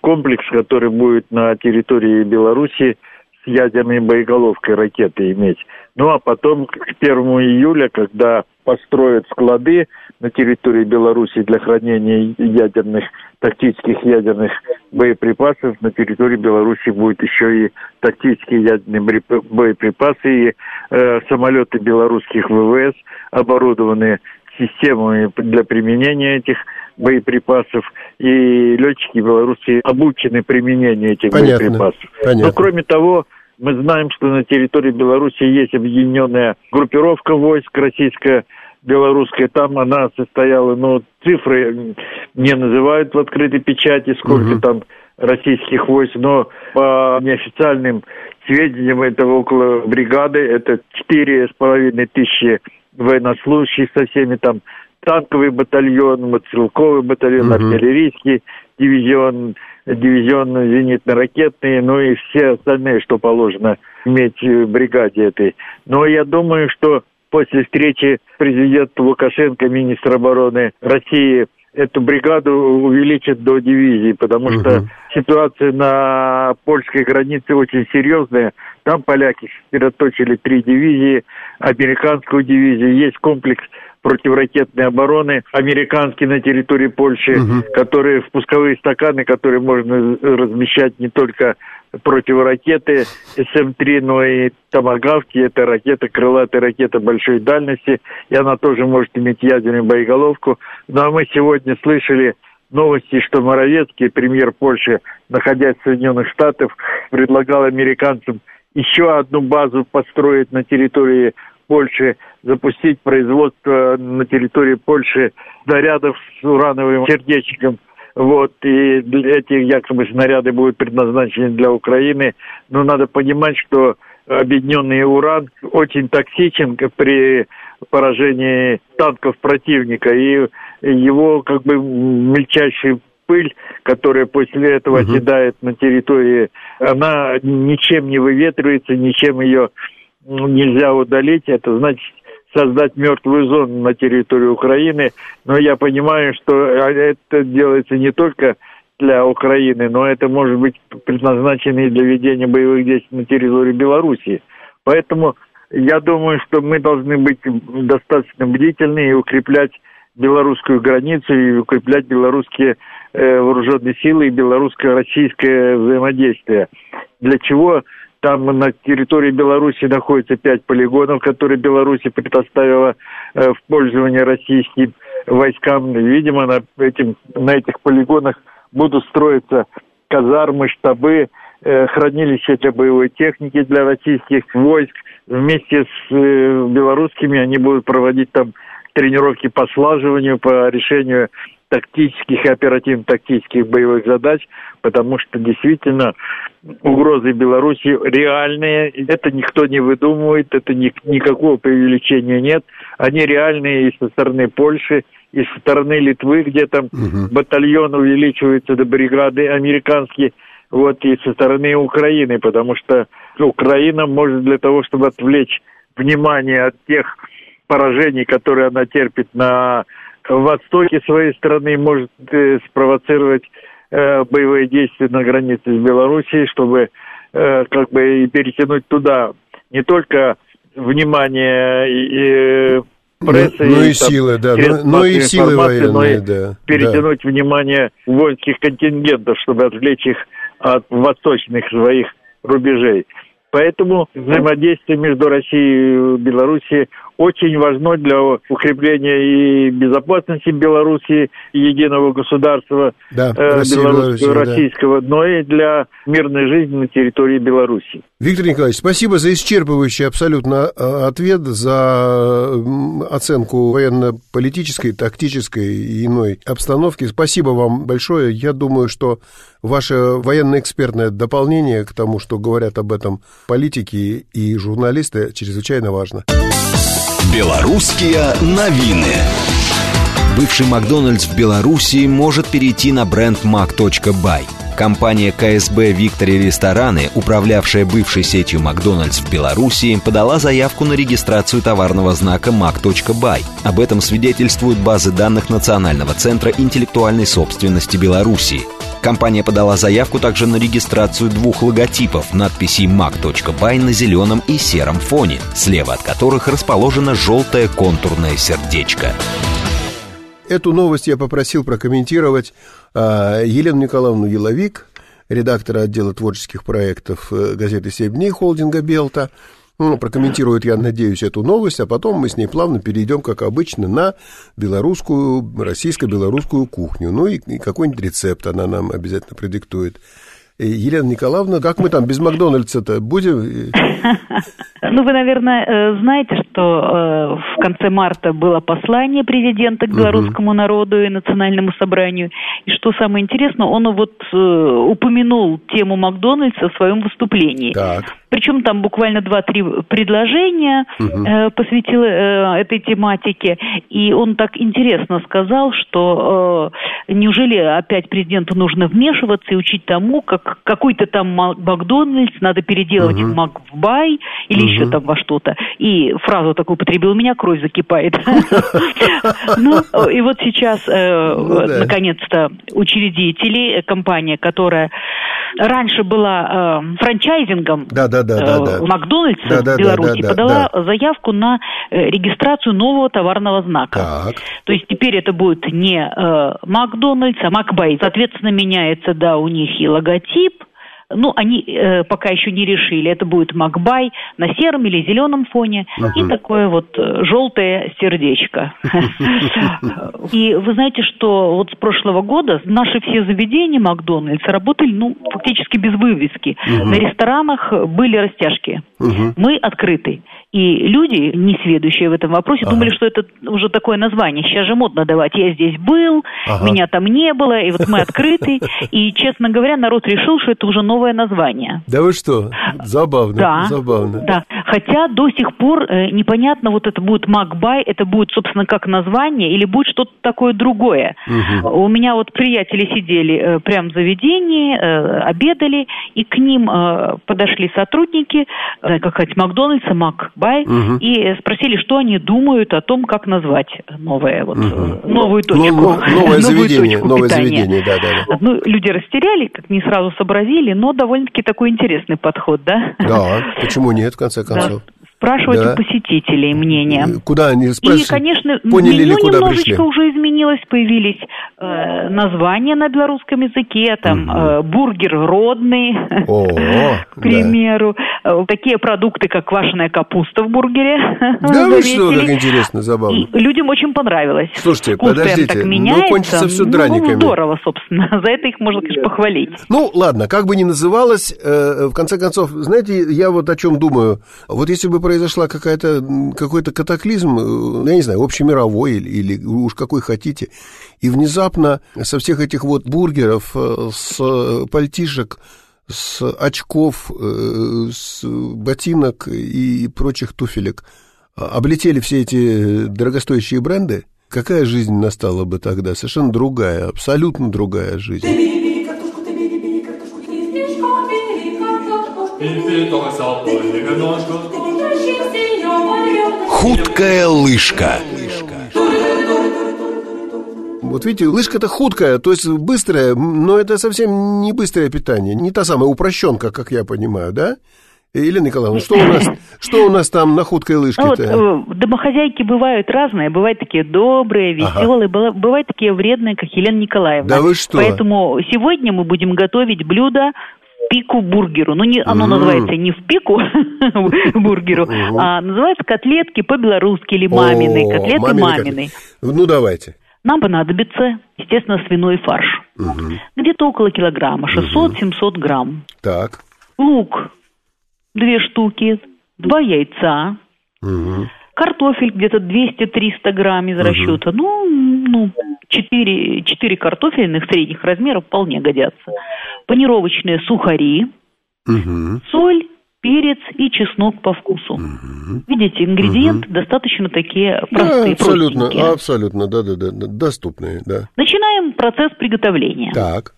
комплекс, который будет на территории Беларуси с ядерной боеголовкой ракеты иметь. Ну а потом к 1 июля, когда построят склады на территории Беларуси для хранения ядерных, тактических ядерных боеприпасов, на территории Беларуси будет еще и тактические ядерные боеприпасы, и э, самолеты белорусских ВВС, оборудованные системами для применения этих боеприпасов, и летчики белорусы обучены применению этих понятно, боеприпасов. Понятно. Но кроме того, мы знаем, что на территории Беларуси есть объединенная группировка войск российская, белорусская, там она состояла, ну, цифры не называют в открытой печати, сколько угу. там российских войск, но по неофициальным сведениям это около бригады, это четыре с половиной тысячи военнослужащих со всеми там танковый батальон, мотострелковый батальон, uh артиллерийский дивизион, дивизион зенитно-ракетный, ну и все остальные, что положено иметь в бригаде этой. Но я думаю, что после встречи президента Лукашенко, министра обороны России, эту бригаду увеличат до дивизии, потому угу. что ситуация на польской границе очень серьезная. Там поляки сосредоточили три дивизии, американскую дивизию, есть комплекс противоракетной обороны, американский на территории Польши, угу. которые впусковые стаканы, которые можно размещать не только противоракеты СМ-3, но и томагавки. Это ракета, крылатая ракета большой дальности, и она тоже может иметь ядерную боеголовку. Ну а мы сегодня слышали новости, что Моровецкий, премьер Польши, находясь в Соединенных Штатах, предлагал американцам еще одну базу построить на территории Польши, запустить производство на территории Польши снарядов с урановым сердечником. Вот, и эти якобы снаряды будут предназначены для Украины. Но надо понимать, что объединенный уран очень токсичен при поражении танков противника. И его как бы мельчайший пыль, которая после этого угу. оседает на территории, она ничем не выветривается, ничем ее нельзя удалить, это значит создать мертвую зону на территории Украины. Но я понимаю, что это делается не только для Украины, но это может быть предназначено и для ведения боевых действий на территории Белоруссии. Поэтому я думаю, что мы должны быть достаточно бдительны и укреплять белорусскую границу и укреплять белорусские э, вооруженные силы и белорусско-российское взаимодействие. Для чего там на территории Беларуси находится пять полигонов, которые Беларусь предоставила э, в пользование российским войскам. Видимо, на, этим, на этих полигонах будут строиться казармы, штабы э, хранилище для боевой техники для российских войск. Вместе с э, белорусскими они будут проводить там тренировки по слаживанию, по решению тактических и оперативно-тактических боевых задач, потому что действительно угрозы Беларуси реальные. Это никто не выдумывает, это ни, никакого преувеличения нет. Они реальные и со стороны Польши, и со стороны Литвы, где там угу. батальон увеличивается до бригады американские, вот, и со стороны Украины, потому что Украина может для того, чтобы отвлечь внимание от тех поражений, которые она терпит на востоке своей страны, может э, спровоцировать э, боевые действия на границе с Белоруссией, чтобы э, как бы и перетянуть туда не только внимание и, и прессы, ну, ну и, и силы, да, но, но и силы военные, но и да. Перетянуть да. внимание воинских контингентов, чтобы отвлечь их от восточных своих рубежей. Поэтому взаимодействие между Россией и Белоруссией очень важно для укрепления и безопасности Беларуси, и единого государства да, э, белорусского, российского, да. но и для мирной жизни на территории Беларуси. Виктор Николаевич, спасибо за исчерпывающий абсолютно э, ответ, за оценку военно-политической, тактической и иной обстановки. Спасибо вам большое. Я думаю, что ваше военно-экспертное дополнение к тому, что говорят об этом политики и журналисты, чрезвычайно важно. Белорусские новины. Бывший Макдональдс в Беларуси может перейти на бренд mac.by. Компания КСБ «Виктори Рестораны», управлявшая бывшей сетью Макдональдс в Беларуси, подала заявку на регистрацию товарного знака mac.by. Об этом свидетельствуют базы данных Национального центра интеллектуальной собственности Беларуси. Компания подала заявку также на регистрацию двух логотипов надписей mac.by на зеленом и сером фоне, слева от которых расположено желтое контурное сердечко. Эту новость я попросил прокомментировать а, Елену Николаевну Еловик, редактора отдела творческих проектов э, газеты «Семь дней» холдинга «Белта». Ну, прокомментирует, я надеюсь, эту новость, а потом мы с ней плавно перейдем, как обычно, на белорусскую, российско-белорусскую кухню. Ну и, и какой-нибудь рецепт она нам обязательно предиктует. Елена Николаевна, как мы там без Макдональдса-то будем? Ну, вы, наверное, э, знаете, что э, в конце марта было послание президента к белорусскому народу и национальному собранию. И что самое интересное, он вот э, упомянул тему Макдональдса в своем выступлении. Так. Причем там буквально два-три предложения угу. э, посвятил э, этой тематике. И он так интересно сказал, что э, неужели опять президенту нужно вмешиваться и учить тому, как какой-то там Макдональдс надо переделать угу. в Макбай или угу. еще там во что-то. И фразу такую употребил, у меня кровь закипает. Ну, и вот сейчас, э, ну наконец-то, учредители, э, компания, которая раньше была э, франчайзингом да, да, да, да, да. Макдональдса да, да, в Беларуси, да, да, подала да. заявку на э, регистрацию нового товарного знака. Так. То есть теперь это будет не э, Макдональдс, а Макбай. Соответственно, меняется, да, у них и логотип, ну, они э, пока еще не решили. Это будет Макбай на сером или зеленом фоне uh-huh. и такое вот э, желтое сердечко. И вы знаете, что вот с прошлого года наши все заведения Макдональдс работали, ну, фактически без вывески. На ресторанах были растяжки. Мы открыты. И люди, не сведущие в этом вопросе, ага. думали, что это уже такое название. Сейчас же модно давать. Я здесь был, ага. меня там не было, и вот мы открыты. И, честно говоря, народ решил, что это уже новое название. Да вы что? Забавно. Да, забавно. Да. Хотя до сих пор э, непонятно, вот это будет Макбай, это будет, собственно, как название, или будет что-то такое другое. Угу. У меня вот приятели сидели э, прямо в заведении, э, обедали, и к ним подошли сотрудники, как сказать, Макдональдса, Мак Бай, угу. и спросили, что они думают о том, как назвать новое, вот, угу. новую точку. Но, новое заведение, точку новое питания. заведение, да, да, да. Ну, люди растеряли, как не сразу сообразили, но довольно-таки такой интересный подход, да? Да, почему нет, в конце концов? Да. Спрашивать да. у посетителей мнение. Куда они спрашивают? И, конечно, Поняли меню ли, куда немножечко пришли? уже изменилось, появились э, названия на белорусском языке, там угу. э, бургер родный, О, к примеру, да. Э, такие продукты, как квашеная капуста в бургере. Да вы что, так интересно, забавно. И людям очень понравилось. Слушайте, Вкус подождите, так меняется. ну кончится все ну, драниками. Ну, здорово, собственно, за это их можно, конечно, похвалить. Ну, ладно, как бы ни называлось, э, в конце концов, знаете, я вот о чем думаю. Вот если бы произошла какая-то, какой-то катаклизм, э, я не знаю, общемировой или, или уж какой хотите, и внезапно со всех этих вот бургеров, э, с пальтишек, с очков, с ботинок и прочих туфелек облетели все эти дорогостоящие бренды, какая жизнь настала бы тогда? Совершенно другая, абсолютно другая жизнь. Худкая лыжка. Вот видите, лыжка-то худкая, то есть быстрая, но это совсем не быстрое питание, не та самая упрощенка, как я понимаю, да? Елена Николаевна, что у нас, что у нас там на худкой лыжке-то? Вот, э, домохозяйки бывают разные, бывают такие добрые, веселые, ага. бывают такие вредные, как Елена Николаевна. Да вы что? Поэтому сегодня мы будем готовить блюдо пику бургеру. Ну, не, оно mm. называется не в пику бургеру, а называется котлетки по-белорусски или мамины, котлеты мамины. Ну, давайте. Нам понадобится, естественно, свиной фарш. Где-то около килограмма, 600-700 грамм. Так. Лук две штуки, два яйца, угу. Картофель где-то 200-300 грамм из угу. расчета, ну, ну 4, 4 картофельных средних размеров вполне годятся, панировочные сухари, угу. соль, перец и чеснок по вкусу. Угу. Видите, ингредиенты угу. достаточно такие простые, да, абсолютно, абсолютно, да, да, да, доступные, да. Начинаем процесс приготовления. Так.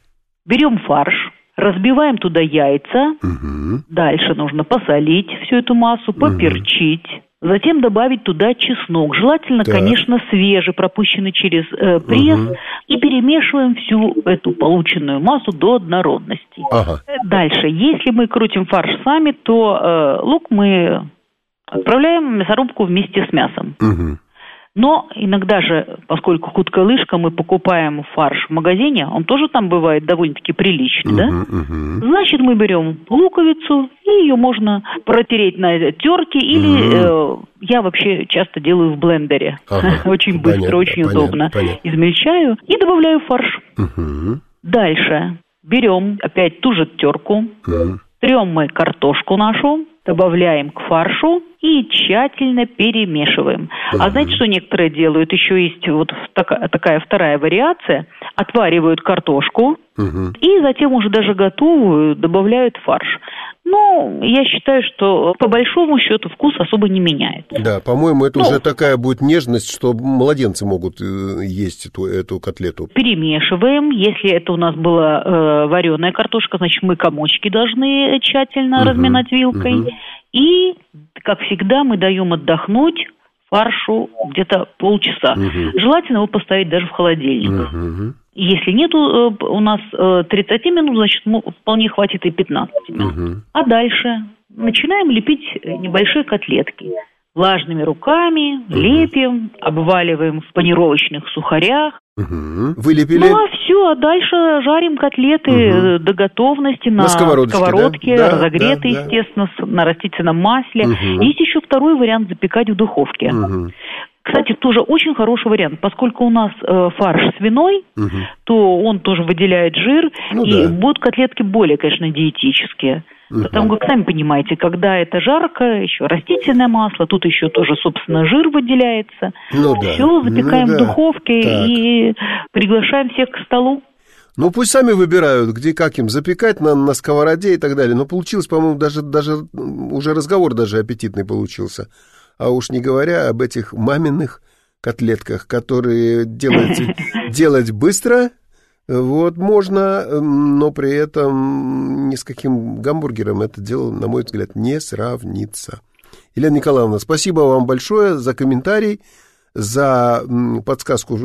Берем фарш, Разбиваем туда яйца. Угу. Дальше нужно посолить всю эту массу, поперчить. Угу. Затем добавить туда чеснок. Желательно, так. конечно, свежий, пропущенный через э, пресс. Угу. И перемешиваем всю эту полученную массу до однородности. Ага. Дальше, если мы крутим фарш сами, то э, лук мы отправляем в мясорубку вместе с мясом. Угу. Но иногда же, поскольку худкая лыжка, мы покупаем фарш в магазине, он тоже там бывает довольно-таки приличный, uh-huh, да? Uh-huh. Значит, мы берем луковицу, и ее можно протереть на терке, или uh-huh. э, я вообще часто делаю в блендере. Uh-huh. очень быстро, понятно, очень понятно, удобно. Понятно. Измельчаю и добавляю фарш. Uh-huh. Дальше берем опять ту же терку, uh-huh. трем мы картошку нашу, добавляем к фаршу и тщательно перемешиваем. А знаете, что некоторые делают? Еще есть вот такая, такая вторая вариация. Отваривают картошку угу. и затем уже даже готовую добавляют фарш. Ну, я считаю, что по большому счету вкус особо не меняет. Да, по-моему, это ну, уже такая будет нежность, что младенцы могут э, есть эту, эту котлету. Перемешиваем. Если это у нас была э, вареная картошка, значит, мы комочки должны тщательно угу, разминать вилкой. Угу. И, как всегда, мы даем отдохнуть фаршу где-то полчаса. Угу. Желательно его поставить даже в холодильник. Угу. Если нету э, у нас 30 э, минут, значит, вполне хватит и 15 минут. Угу. А дальше начинаем лепить небольшие котлетки. Влажными руками угу. лепим, обваливаем в панировочных сухарях. Угу. Вылепили? Ну, а все, а дальше жарим котлеты угу. до готовности на, на сковородке, сковородке да? разогретые, да, да. естественно, на растительном масле. Угу. Есть еще второй вариант запекать в духовке. Угу. Кстати, тоже очень хороший вариант, поскольку у нас э, фарш свиной, угу. то он тоже выделяет жир, ну, и да. будут котлетки более, конечно, диетические. Угу. Потому как, сами понимаете, когда это жарко, еще растительное масло, тут еще тоже, собственно, жир выделяется. Ну, да. Все, запекаем ну, да. в духовке так. и приглашаем всех к столу. Ну, пусть сами выбирают, где как им запекать на, на сковороде и так далее. Но получилось, по-моему, даже, даже уже разговор даже аппетитный получился а уж не говоря об этих маминых котлетках, которые делать, делать быстро, вот, можно, но при этом ни с каким гамбургером это дело, на мой взгляд, не сравнится. Елена Николаевна, спасибо вам большое за комментарий. За подсказку,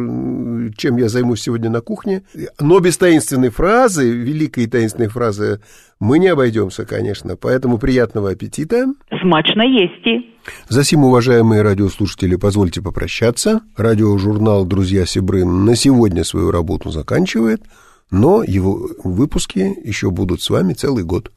чем я займусь сегодня на кухне. Но без таинственной фразы, великой таинственной фразы, мы не обойдемся, конечно. Поэтому приятного аппетита. Смачно есть. За сим, уважаемые радиослушатели, позвольте попрощаться. Радиожурнал «Друзья Сибрын» на сегодня свою работу заканчивает, но его выпуски еще будут с вами целый год.